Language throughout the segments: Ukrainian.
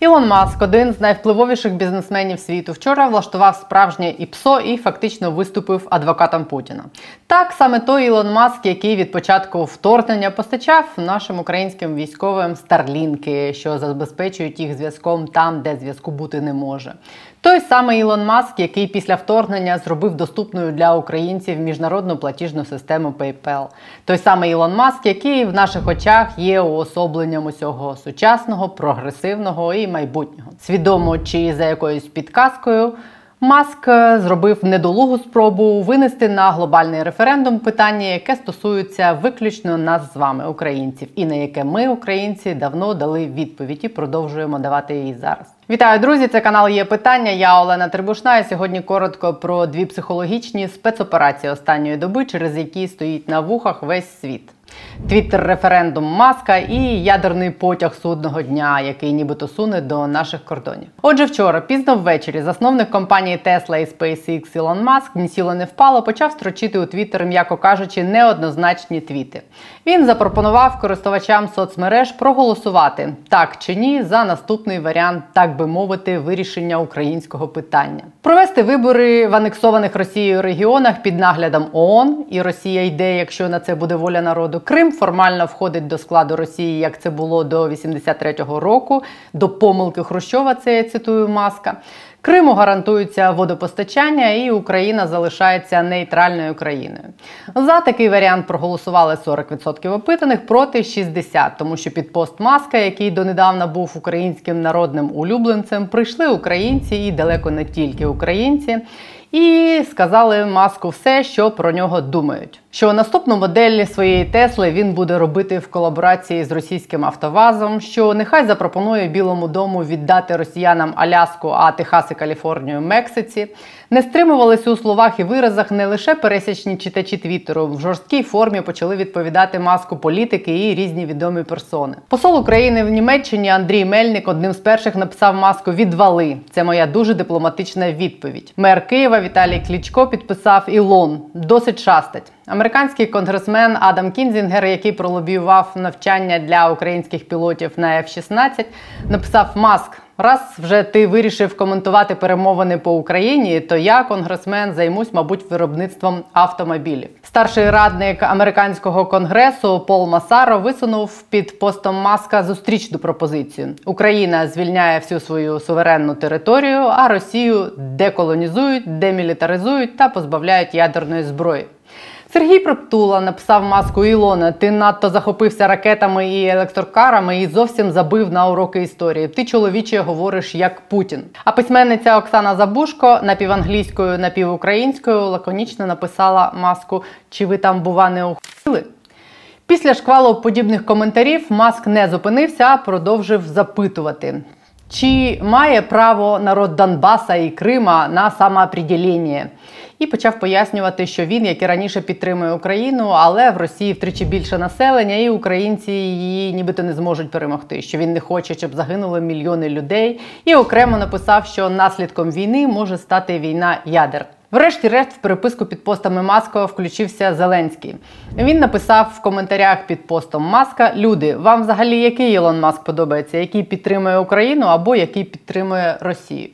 Ілон Маск, один з найвпливовіших бізнесменів світу, вчора влаштував справжнє ІПСО і фактично виступив адвокатом Путіна. Так саме той Ілон Маск, який від початку вторгнення постачав нашим українським військовим старлінки, що забезпечують їх зв'язком там, де зв'язку бути не може. Той самий Ілон Маск, який після вторгнення зробив доступною для українців міжнародну платіжну систему PayPal. Той самий Ілон Маск, який в наших очах є уособленням усього сучасного, прогресивного і майбутнього. Свідомо чи за якоюсь підказкою. Маск е, зробив недолугу спробу винести на глобальний референдум питання, яке стосується виключно нас з вами, українців, і на яке ми, українці, давно дали відповідь і продовжуємо давати її зараз. Вітаю, друзі! Це канал є питання. Я Олена Трибушна. і Сьогодні коротко про дві психологічні спецоперації останньої доби, через які стоїть на вухах весь світ. Твіттер-референдум Маска і ядерний потяг судного дня, який нібито суне до наших кордонів. Отже, вчора, пізно ввечері, засновник компанії Tesla і SpaceX Ілон Маск ні сіло не впало, почав строчити у Твіттер, м'яко кажучи, неоднозначні твіти. Він запропонував користувачам соцмереж проголосувати так чи ні за наступний варіант, так би мовити, вирішення українського питання. Провести вибори в анексованих Росією регіонах під наглядом ООН, і Росія йде, якщо на це буде воля народу. Крим формально входить до складу Росії, як це було до 83-го року, до помилки Хрущова. Це я цитую маска. Криму гарантується водопостачання, і Україна залишається нейтральною країною. За такий варіант проголосували 40% опитаних проти 60%, тому що під пост маска, який донедавна був українським народним улюбленцем, прийшли українці і далеко не тільки українці і сказали маску все, що про нього думають. Що наступну модель своєї Тесли він буде робити в колаборації з російським автовазом. Що нехай запропонує Білому дому віддати росіянам Аляску, а Техас і Каліфорнію Мексиці. Не стримувалися у словах і виразах не лише пересічні читачі Твіттеру. В жорсткій формі почали відповідати маску політики і різні відомі персони. Посол України в Німеччині Андрій Мельник одним з перших написав маску Відвали. Це моя дуже дипломатична відповідь. Мер Києва Віталій Клічко підписав Ілон. Досить шастать. Американський конгресмен Адам Кінзінгер, який пролобіював навчання для українських пілотів на F-16, написав Маск. Раз вже ти вирішив коментувати перемовини по Україні, то я, конгресмен, займусь, мабуть, виробництвом автомобілів. Старший радник американського конгресу Пол Масаро висунув під постом маска зустрічну пропозицію: Україна звільняє всю свою суверенну територію, а Росію деколонізують, демілітаризують та позбавляють ядерної зброї. Сергій Проптула написав маску Ілона: Ти надто захопився ракетами і електрокарами і зовсім забив на уроки історії. Ти чоловіче говориш як Путін. А письменниця Оксана Забушко напіванглійською, напівукраїнською лаконічно написала маску Чи ви там, бува, не ухили? Після шквалу подібних коментарів Маск не зупинився, а продовжив запитувати. Чи має право народ Донбаса і Крима на самоопределення? І почав пояснювати, що він, як і раніше, підтримує Україну, але в Росії втричі більше населення, і українці її нібито не зможуть перемогти. Що він не хоче, щоб загинули мільйони людей, і окремо написав, що наслідком війни може стати війна ядер. Врешті-решт, в переписку під постами Маска включився Зеленський. Він написав в коментарях під постом Маска: Люди, вам взагалі який Ілон Маск подобається, який підтримує Україну або який підтримує Росію?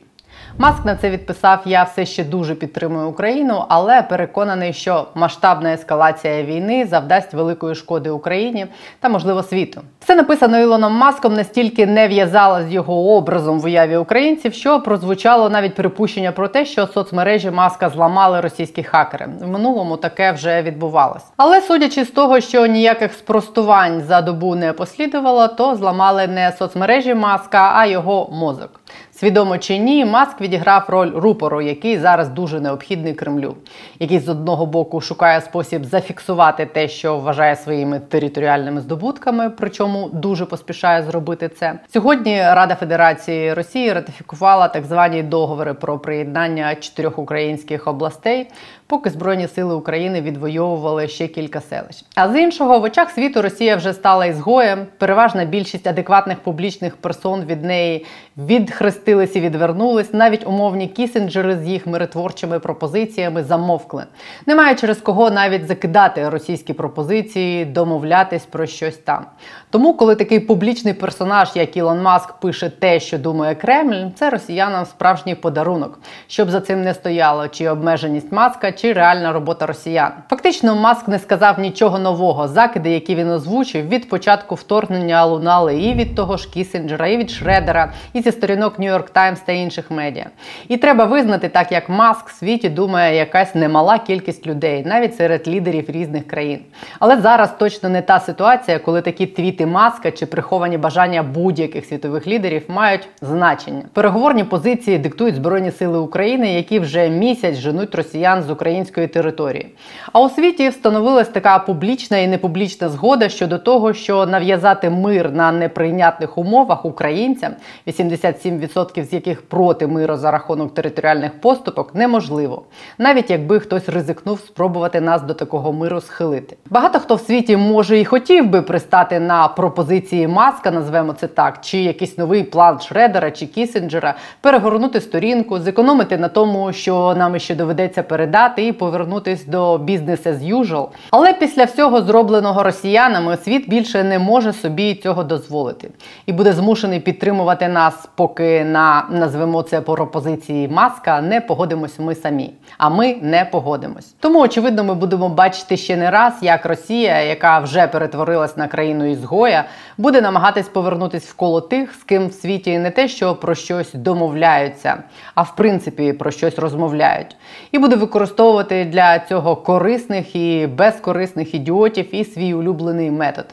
Маск на це відписав: Я все ще дуже підтримую Україну, але переконаний, що масштабна ескалація війни завдасть великої шкоди Україні та, можливо, світу. Все написано Ілоном Маском настільки не в'язало з його образом в уяві українців, що прозвучало навіть припущення про те, що соцмережі маска зламали російські хакери. В минулому таке вже відбувалось. Але судячи з того, що ніяких спростувань за добу не послідувало, то зламали не соцмережі маска, а його мозок. Свідомо чи ні, маск відіграв роль рупору, який зараз дуже необхідний Кремлю, який з одного боку шукає спосіб зафіксувати те, що вважає своїми територіальними здобутками, причому дуже поспішає зробити це. Сьогодні Рада Федерації Росії ратифікувала так звані договори про приєднання чотирьох українських областей поки Збройні сили України відвоювали ще кілька селищ. А з іншого, в очах світу Росія вже стала ізгоєм. Переважна більшість адекватних публічних персон від неї відхрестились і відвернулись. Навіть умовні кісенджери з їх миротворчими пропозиціями замовкли. Немає через кого навіть закидати російські пропозиції, домовлятись про щось там. Тому, коли такий публічний персонаж, як Ілон Маск, пише те, що думає Кремль, це росіянам справжній подарунок, щоб за цим не стояло чи обмеженість маска, чи реальна робота росіян. Фактично, маск не сказав нічого нового. Закиди, які він озвучив, від початку вторгнення лунали і від того ж Кісінджера, і від Шредера, і зі сторінок York Times та інших медіа. І треба визнати, так як маск в світі думає якась немала кількість людей, навіть серед лідерів різних країн. Але зараз точно не та ситуація, коли такі твіти маска чи приховані бажання будь-яких світових лідерів мають значення. Переговорні позиції диктують Збройні сили України, які вже місяць женуть росіян з української території. А у світі встановилась така публічна і непублічна згода щодо того, що нав'язати мир на неприйнятних умовах українцям, 87% з яких проти миру за рахунок територіальних поступок, неможливо, навіть якби хтось ризикнув спробувати нас до такого миру схилити. Багато хто в світі може і хотів би пристати на пропозиції маска, назвемо це так, чи якийсь новий план Шредера чи Кісінджера, перегорнути сторінку, зекономити на тому, що нам ще доведеться передати, і повернутись до бізнес as usual. Але після всього зробленого росіянами світ більше не може собі цього дозволити і буде змушений підтримувати нас, поки на назвемо це пропозиції маска не погодимось ми самі. А ми не погодимось. Тому очевидно, ми будемо бачити ще не раз, як Росія, яка вже перетворилась на країну ізгоя, буде намагатись повернутись в коло тих, з ким в світі не те, що про щось домовляються, а в принципі про щось розмовляють, і буде використовувати для цього корисних і безкорисних ідіотів і свій улюблений метод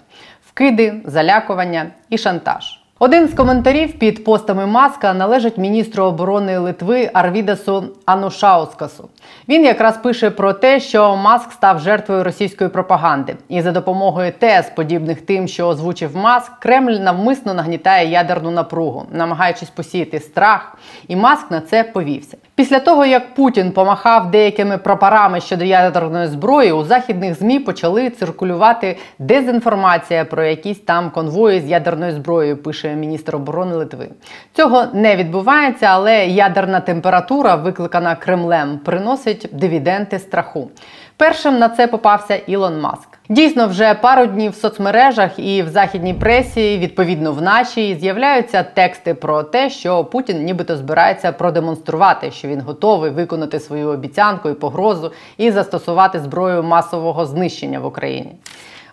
вкиди, залякування і шантаж. Один з коментарів під постами маска належить міністру оборони Литви Арвідасу Анушаускасу. Він якраз пише про те, що маск став жертвою російської пропаганди, і за допомогою тез, подібних тим, що озвучив маск, Кремль навмисно нагнітає ядерну напругу, намагаючись посіяти страх, і маск на це повівся. Після того, як Путін помахав деякими прапорами щодо ядерної зброї, у західних змі почали циркулювати дезінформація про якісь там конвої з ядерною зброєю. Пише міністр оборони Литви. Цього не відбувається, але ядерна температура, викликана Кремлем, приносить дивіденти страху. Першим на це попався Ілон Маск. Дійсно, вже пару днів в соцмережах і в західній пресі, відповідно в нашій, з'являються тексти про те, що Путін нібито збирається продемонструвати, що він готовий виконати свою обіцянку і погрозу і застосувати зброю масового знищення в Україні.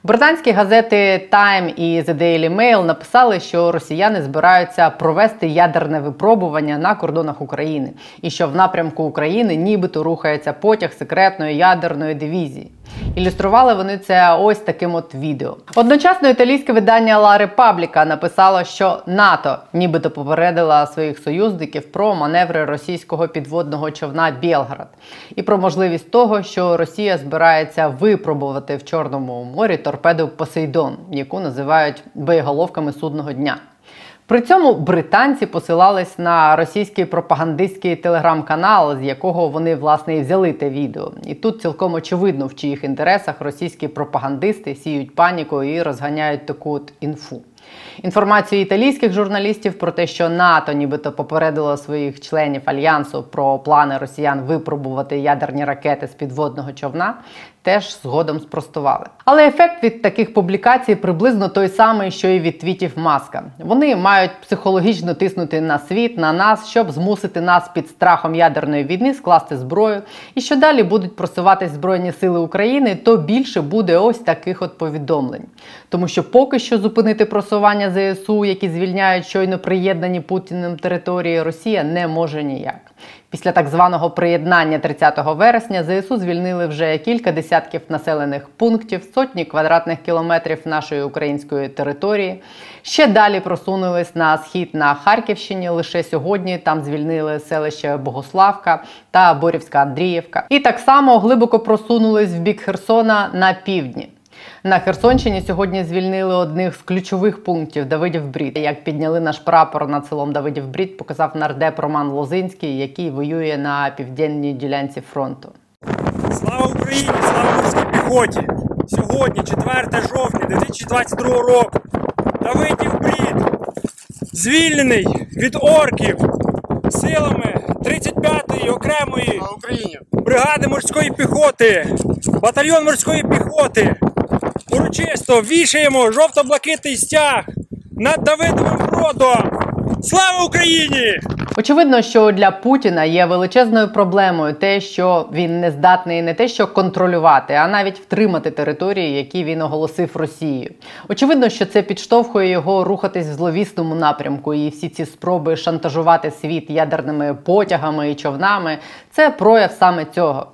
Британські газети Time і The Daily Mail написали, що росіяни збираються провести ядерне випробування на кордонах України, і що в напрямку України нібито рухається потяг секретної ядерної дивізії. Ілюстрували вони це ось таким от відео. Одночасно італійське видання La Repubblica написало, що НАТО нібито попередила своїх союзників про маневри російського підводного човна Білград і про можливість того, що Росія збирається випробувати в Чорному морі торпеду Посейдон, яку називають боєголовками судного дня. При цьому британці посилались на російський пропагандистський телеграм-канал, з якого вони власне і взяли те відео. І тут цілком очевидно, в чиїх інтересах російські пропагандисти сіють паніку і розганяють таку от інфу. Інформацію італійських журналістів про те, що НАТО нібито попередило своїх членів альянсу про плани росіян випробувати ядерні ракети з підводного човна, теж згодом спростували. Але ефект від таких публікацій приблизно той самий, що і від твітів маска. Вони мають психологічно тиснути на світ, на нас, щоб змусити нас під страхом ядерної війни скласти зброю. І що далі будуть просуватись Збройні Сили України, то більше буде ось таких от повідомлень. Тому що поки що зупинити просування ЗСУ, які звільняють щойно приєднані Путіним території, Росія не може ніяк. Після так званого приєднання 30 вересня ЗСУ звільнили вже кілька десятків населених пунктів, сотні квадратних кілометрів нашої української території. Ще далі просунулись на схід на Харківщині. Лише сьогодні там звільнили селище Богославка та Борівська Андріївка. І так само глибоко просунулись в бік Херсона на півдні. На Херсонщині сьогодні звільнили одних з ключових пунктів Давидів Брід. Як підняли наш прапор над селом Давидів Брід, показав нардеп Роман Лозинський, який воює на південній ділянці фронту. Слава Україні! Слава морській піхоті! Сьогодні, 4 жовтня 2022 року, Давидів Брід звільнений від орків силами 35-ї окремої Україні. Бригади морської піхоти, батальйон морської піхоти. Урочисто вішаємо жовто-блакитний стяг над Давидовим Бродом. Слава Україні! Очевидно, що для Путіна є величезною проблемою те, що він не здатний не те, що контролювати, а навіть втримати території, які він оголосив Росією. Очевидно, що це підштовхує його рухатись в зловісному напрямку, і всі ці спроби шантажувати світ ядерними потягами і човнами це прояв саме цього.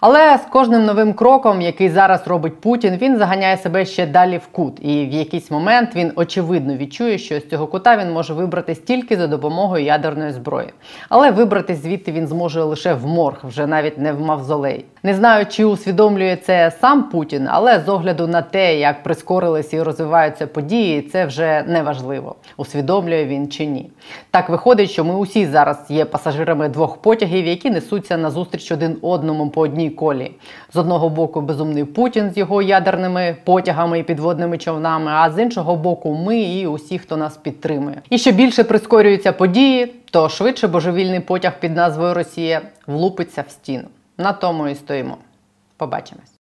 Але з кожним новим кроком, який зараз робить Путін, він заганяє себе ще далі в кут. І в якийсь момент він очевидно відчує, що з цього кута він може вибратись тільки за допомогою ядерної зброї. Але вибратись звідти він зможе лише в морг, вже навіть не в мавзолей. Не знаю, чи усвідомлює це сам Путін, але з огляду на те, як прискорились і розвиваються події, це вже не важливо, усвідомлює він чи ні. Так виходить, що ми усі зараз є пасажирами двох потягів, які несуться назустріч один одному по колії. З одного боку безумний Путін з його ядерними потягами і підводними човнами, а з іншого боку, ми і усі, хто нас підтримує. І що більше прискорюються події, то швидше божевільний потяг під назвою Росія влупиться в стіну. На тому і стоїмо. Побачимось.